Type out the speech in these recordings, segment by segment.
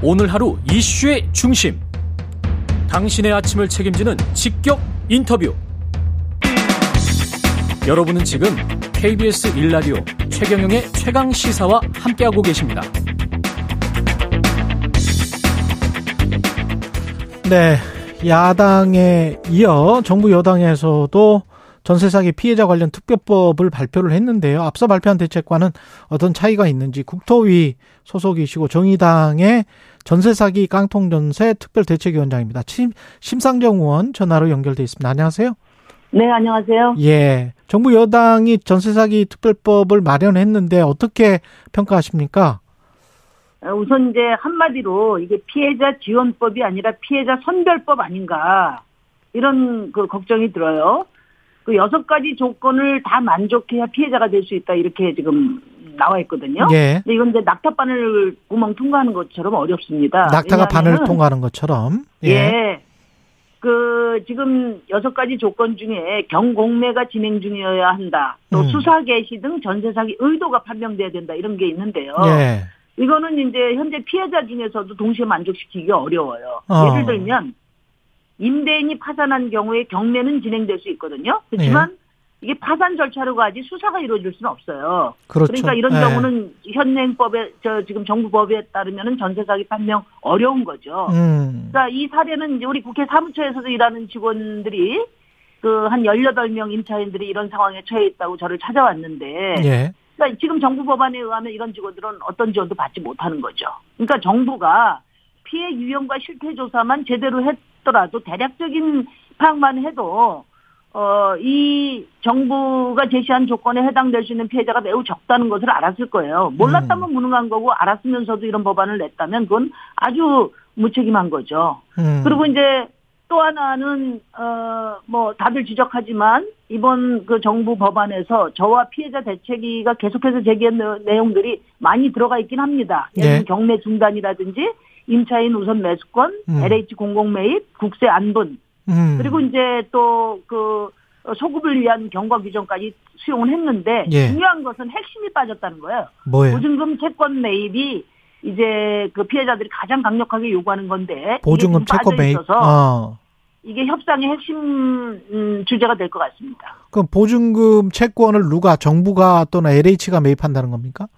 오늘 하루 이슈의 중심. 당신의 아침을 책임지는 직격 인터뷰. 여러분은 지금 KBS 일라디오 최경영의 최강 시사와 함께하고 계십니다. 네. 야당에 이어 정부 여당에서도 전세 사기 피해자 관련 특별법을 발표를 했는데요. 앞서 발표한 대책과는 어떤 차이가 있는지 국토위 소속이시고 정의당의 전세 사기 깡통 전세 특별 대책위원장입니다. 심, 심상정 의원 전화로 연결돼 있습니다. 안녕하세요. 네, 안녕하세요. 예. 정부 여당이 전세 사기 특별법을 마련했는데 어떻게 평가하십니까? 어, 우선 이제 한마디로 이게 피해자 지원법이 아니라 피해자 선별법 아닌가 이런 그 걱정이 들어요. 그 여섯 가지 조건을 다 만족해야 피해자가 될 수 있다 이렇게 지금 나와 있거든요. 예. 근데 이건 이제 낙타 바늘 구멍 통과하는 것처럼 어렵습니다. 낙타가 바늘 통과하는 것처럼. 예. 그 지금 여섯 가지 조건 중에 경공매가 진행 중이어야 한다. 또 음. 수사 개시 등 전세 사기 의도가 판명돼야 된다. 이런 게 있는데요. 예. 이거는 이제 현재 피해자 중에서도 동시에 만족시키기 어려워요. 어. 예를 들면 임대인이 파산한 경우에 경매는 진행될 수 있거든요. 그렇지만 이게 파산 절차로 가지 수사가 이루어질 수는 없어요. 예. 그렇죠. 그러니까 이런 예. 경우는 현행법에 저 지금 정부 법에 따르면은 전세 사기 판명 어려운 거죠. 음. 그러니까 이 사례는 이제 우리 국회 사무처에서도 일하는 직원들이 그 한 18명 임차인들이 이런 상황에 처해 있다고 저를 찾아왔는데 예. 그러니까 지금 정부 법안에 의하면 이런 직원들은 어떤 지원도 받지 못하는 거죠. 그러니까 정부가 피해 유형과 실태 조사만 제대로 했 더라도 대략적인 파악만 해도 어, 이 정부가 제시한 조건에 해당될 수 있는 피해자가 매우 적다는 것을 알았을 거예요. 몰랐다면 무능한 거고 알았으면서도 이런 법안을 냈다면 그건 아주 무책임한 거죠. 음. 그리고 이제 또 하나는 어 뭐 다들 지적하지만 이번 그 정부 법안에서 저와 피해자 대책위가 계속해서 제기한 내- 내용들이 많이 들어가 있긴 합니다. 예를 네. 경매 중단이라든지 임차인 우선 매수권, 음. LH 공공 매입, 국세 안분 음. 그리고 이제 또그 소급을 위한 경과 규정까지 수용을 했는데 예. 중요한 것은 핵심이 빠졌다는 거예요. 뭐예요? 보증금 채권 매입이 이제 그 피해자들이 가장 강력하게 요구하는 건데 보증금 채권 매입. 어. 이게 협상의 핵심 음, 주제가 될 것 같습니다. 그럼 보증금 채권을 누가 정부가 또는 LH가 매입한다는 겁니까?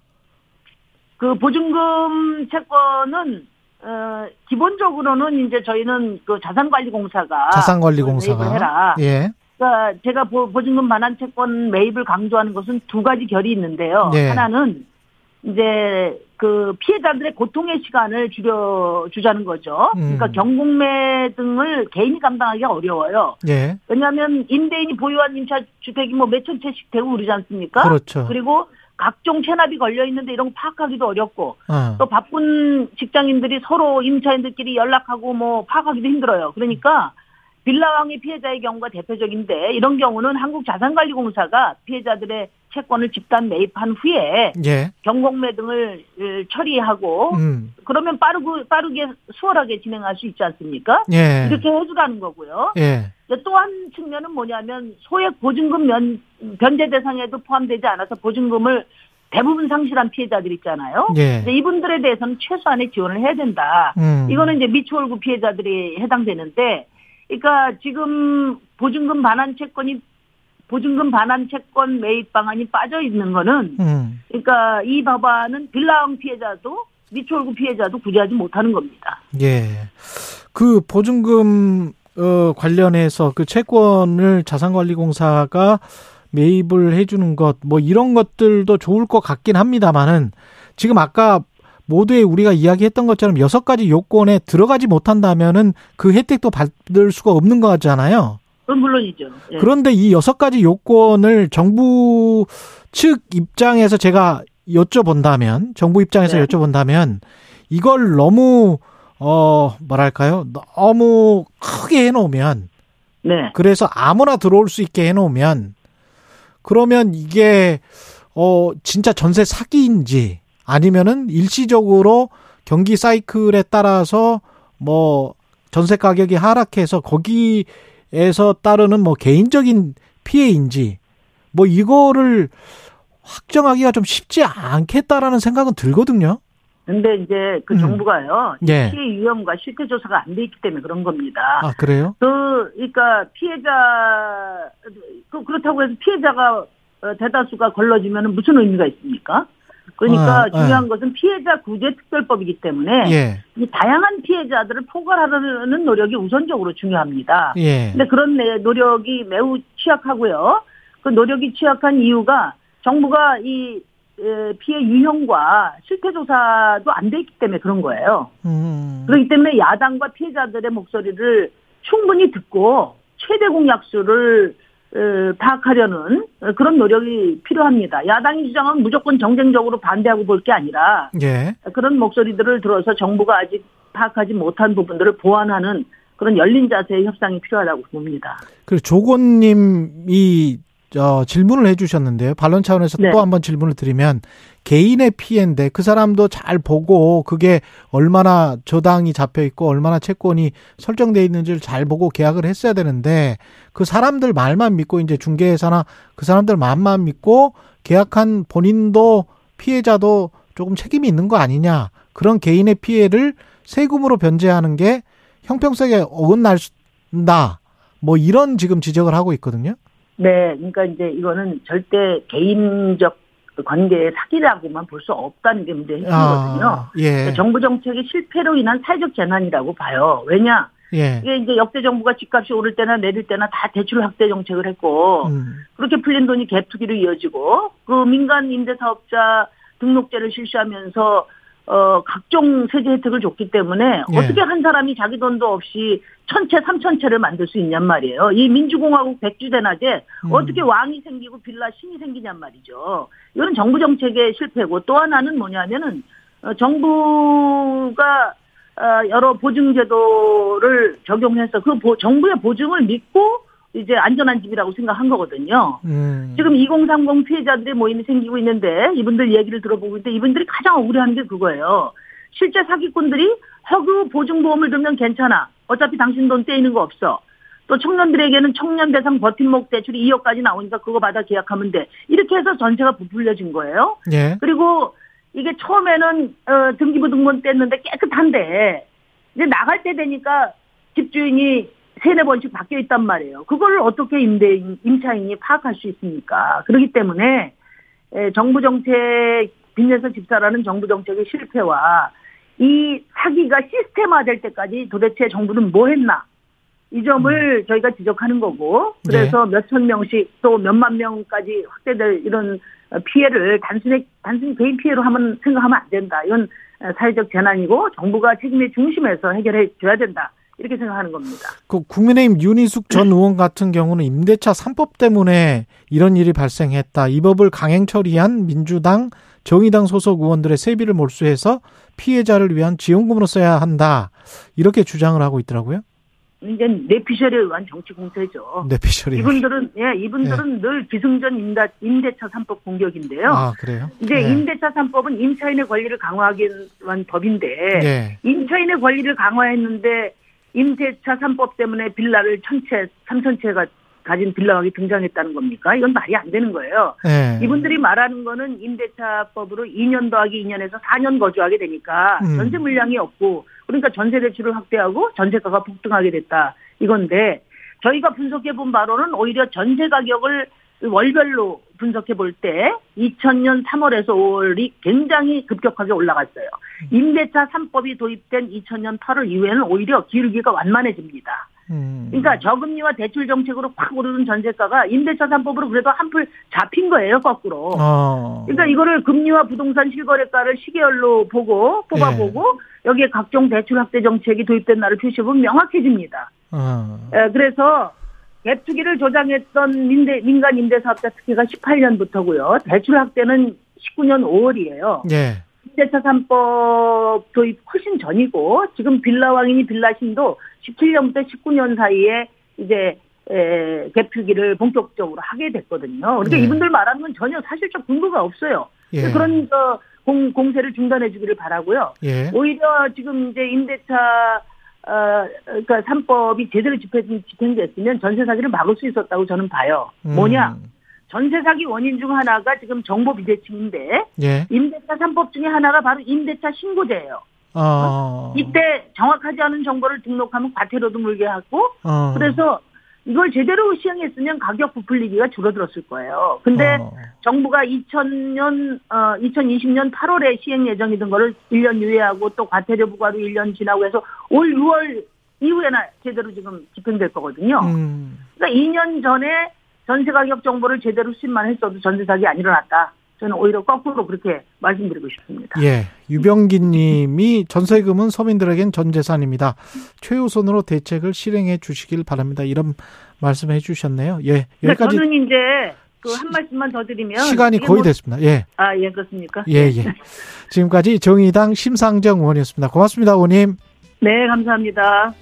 그 보증금 채권은 어, 기본적으로는 이제 저희는 그 자산관리공사가 자산관리공사가. 매입을 해라. 예. 그러니까 제가 보, 보증금 반환 채권 매입을 강조하는 것은 두 가지 결이 있는데요. 네. 하나는 이제 그 피해자들의 고통의 시간을 줄여 주자는 거죠. 음. 그러니까 경공매 등을 개인이 감당하기 어려워요. 예. 왜냐하면 임대인이 보유한 임차 주택이 뭐 몇천 채씩 되고 그러지 않습니까? 그렇죠. 그리고 각종 체납이 걸려 있는데 이런 거 파악하기도 어렵고 어. 또 바쁜 직장인들이 서로 임차인들끼리 연락하고 뭐 파악하기도 힘들어요. 그러니까 빌라왕의 피해자의 경우가 대표적인데 이런 경우는 한국자산관리공사가 피해자들의 채권을 집단 매입한 후에 예. 경공매 등을 을, 처리하고 음. 그러면 빠르고 빠르게 수월하게 진행할 수 있지 않습니까? 예. 이렇게 해주라는 거고요. 예. 또 한 측면은 뭐냐면 소액 보증금 면, 변제 대상에도 포함되지 않아서 보증금을 대부분 상실한 피해자들 있잖아요. 예. 이분들에 대해서는 최소한의 지원을 해야 된다. 음. 이거는 이제 미추홀구 피해자들이 해당되는데, 그러니까 지금 보증금 반환 채권이 보증금 반환 채권 매입 방안이 빠져 있는 거는, 음. 그러니까 이 법안은 빌라왕 피해자도 미추홀구 피해자도 구제하지 못하는 겁니다. 예. 그 보증금 어 관련해서 그 채권을 자산관리공사가 매입을 해주는 것 뭐 이런 것들도 좋을 것 같긴 합니다만은 지금 아까 모두에 우리가 이야기했던 것처럼 여섯 가지 요건에 들어가지 못한다면은 그 혜택도 받을 수가 없는 거잖아요. 그건 물론이죠. 예. 그런데 이 여섯 가지 요건을 정부 측 입장에서 제가 여쭤본다면, 정부 입장에서 네. 여쭤본다면, 이걸 너무, 어, 뭐랄까요? 너무 크게 해놓으면, 네. 그래서 아무나 들어올 수 있게 해놓으면, 그러면 이게, 어, 진짜 전세 사기인지, 아니면은 일시적으로 경기 사이클에 따라서 뭐, 전세 가격이 하락해서 거기에서 따르는 뭐 개인적인 피해인지, 뭐 이거를 확정하기가 좀 쉽지 않겠다라는 생각은 들거든요. 근데 이제 그 음. 정부가요. 예. 피해 유형과 실태 조사가 안 돼 있기 때문에 그런 겁니다. 아, 그래요? 그, 그러니까 피해자, 그, 그렇다고 해서 피해자가 어, 대다수가 걸러지면 무슨 의미가 있습니까? 그러니까 아, 중요한 아. 것은 피해자 구제 특별법이기 때문에 예. 이 다양한 피해자들을 포괄하려는 노력이 우선적으로 중요합니다. 예. 근데 그런 내 노력이 매우 취약하고요. 그 노력이 취약한 이유가 정부가 이 에, 피해 유형과 실태 조사도 안 돼 있기 때문에 그런 거예요. 음. 그렇기 때문에 야당과 피해자들의 목소리를 충분히 듣고 최대 공약수를 어, 파악하려는 어, 그런 노력이 필요합니다. 야당이 주장은 무조건 정쟁적으로 반대하고 볼 게 아니라 예. 그런 목소리들을 들어서 정부가 아직 파악하지 못한 부분들을 보완하는 그런 열린 자세의 협상이 필요하다고 봅니다. 그 조건님이 어, 질문을 해주셨는데요. 반론 차원에서 네. 또 한번 질문을 드리면 개인의 피해인데 그 사람도 잘 보고 그게 얼마나 저당이 잡혀 있고 얼마나 채권이 설정돼 있는지를 잘 보고 계약을 했어야 되는데 그 사람들 말만 믿고 이제 중개회사나 그 사람들 말만 믿고 계약한 본인도 피해자도 조금 책임이 있는 거 아니냐 그런 개인의 피해를 세금으로 변제하는 게 형평성에 어긋난다 뭐 이런 지금 지적을 하고 있거든요. 네, 그러니까 이제 이거는 절대 개인적 관계의 사기라고만 볼 수 없다는 게 문제의 핵심이거든요. 아, 예. 정부 정책의 실패로 인한 사회적 재난이라고 봐요. 왜냐? 예. 이게 이제 역대 정부가 집값이 오를 때나 내릴 때나 다 대출 확대 정책을 했고 음. 그렇게 풀린 돈이 갭 투기로 이어지고 그 민간 임대 사업자 등록제를 실시하면서 어 각종 세제 혜택을 줬기 때문에 예. 어떻게 한 사람이 자기 돈도 없이 천채 삼천채를 만들 수 있냔 말이에요. 이 민주공화국 백주대낮에 음. 어떻게 왕이 생기고 빌라 신이 생기냔 말이죠. 이건 정부 정책의 실패고 또 하나는 뭐냐면은 어, 정부가 어, 여러 보증제도를 적용해서 그 보- 정부의 보증을 믿고 이제 안전한 집이라고 생각한 거거든요. 음. 지금 2030 피해자들의 모임이 생기고 있는데 이분들 얘기를 들어보고 있는데 이분들이 가장 억울해하는 게 그거예요. 실제 사기꾼들이 허그 보증보험을 들면 괜찮아. 어차피 당신 돈 떼이는 거 없어. 또 청년들에게는 청년 대상 버팀목 대출이 2억까지 나오니까 그거 받아 계약하면 돼. 이렇게 해서 전체가 부풀려진 거예요. 예. 그리고 이게 처음에는 어, 등기부등본 뗐는데 깨끗한데 이제 나갈 때 되니까 집주인이 세네 번씩 바뀌어 있단 말이에요. 그걸 어떻게 임대인, 임차인이 파악할 수 있습니까? 그렇기 때문에 에, 정부 정책 빚내서 집사라는 정부 정책의 실패와 이 사기가 시스템화될 때까지 도대체 정부는 뭐 했나? 이 점을 저희가 지적하는 거고 그래서 몇천 명씩 또 몇만 명까지 확대될 이런 어, 피해를 단순히 단순히 개인 피해로 하면 생각하면 안 된다. 이건 어, 사회적 재난이고 정부가 책임의 중심에서 해결해 줘야 된다. 이렇게 생각하는 겁니다. 그 국민의힘 윤희숙 전 의원 같은 경우는 임대차 3법 때문에 이런 일이 발생했다. 이 법을 강행 처리한 민주당, 정의당 소속 의원들의 세비를 몰수해서 피해자를 위한 지원금으로 써야 한다. 이렇게 주장을 하고 있더라고요. 이제 뇌피셜에 의한 정치 공세죠. 네, 피셜이. 이분들은 예 이분들은 늘 기승전 임대 임대차 3법 공격인데요. 아, 그래요? 이제 네. 임대차 3법은 임차인의 권리를 강화하기 위한 법인데 예. 임차인의 권리를 강화했는데 임대차 3법 때문에 빌라를 천채, 삼천채가 가진 빌라왕이 등장했다는 겁니까? 이건 말이 안 되는 거예요. 예. 이분들이 말하는 거는 임대차법으로 2년 더하기 2년에서 4년 거주하게 되니까 음. 전세 물량이 없고 그러니까 전세 대출을 확대하고 전세가가 폭등하게 됐다 이건데 저희가 분석해 본 바로는 오히려 전세 가격을 월별로 분석해 볼 때 2000년 3월에서 5월이 굉장히 급격하게 올라갔어요. 임대차 3법이 도입된 2000년 8월 이후에는 오히려 기울기가 완만해집니다. 음. 그러니까 저금리와 대출 정책으로 확 오르는 전세가가 임대차 3법으로 그래도 한풀 잡힌 거예요, 거꾸로. 어. 그러니까 이거를 금리와 부동산 실거래가를 시계열로 보고 뽑아보고 여기에 각종 대출 확대 정책이 도입된 날을 표시해보면 명확해집니다. 어. 에, 그래서 갭 투기를 조장했던 민대, 민간 임대사업자 특혜가 18년부터고요. 대출 확대는 19년 5월이에요. 예. 임대차 3법 도입 훨씬 전이고 지금 빌라왕이니 빌라신도 17년부터 19년 사이에 이제 에, 갭 투기를 본격적으로 하게 됐거든요. 그러니까 네. 이분들 말하는 건 전혀 사실적 근거가 없어요. 예. 그런 저 공, 공세를 중단해 주기를 바라고요. 예. 오히려 지금 이제 임대차 어, 그러니까 3법이 제대로 집행, 집행됐으면 전세 사기를 막을 수 있었다고 저는 봐요. 음. 뭐냐? 전세 사기 원인 중 하나가 지금 정보 비대칭인데 예. 임대차 3법 중에 하나가 바로 임대차 신고제예요. 어. 이때 정확하지 않은 정보를 등록하면 과태료도 물게 하고 어. 그래서 이걸 제대로 시행했으면 가격 부풀리기가 줄어들었을 거예요. 근데 어. 정부가 2000년 어 2020년 8월에 시행 예정이던 거를 1년 유예하고 또 과태료 부과로 1년 지나고 해서 올 6월 이후에나 제대로 지금 집행될 거거든요. 음. 그러니까 2년 전에 전세 가격 정보를 제대로 수집만 했어도 전세 사기 안 일어났다. 저는 오히려 거꾸로 그렇게 말씀드리고 싶습니다. 예. 유병기 님이 전세금은 서민들에겐 전 재산입니다. 최우선으로 대책을 실행해 주시길 바랍니다. 이런 말씀 해 주셨네요. 예. 그러니까 여기까지 저는 이제 그 한 말씀만 더 드리면 시간이 거의 뭐- 됐습니다. 예. 아, 예, 그렇습니까? 예, 예. 지금까지 정의당 심상정 의원이었습니다. 고맙습니다, 의원님. 네, 감사합니다.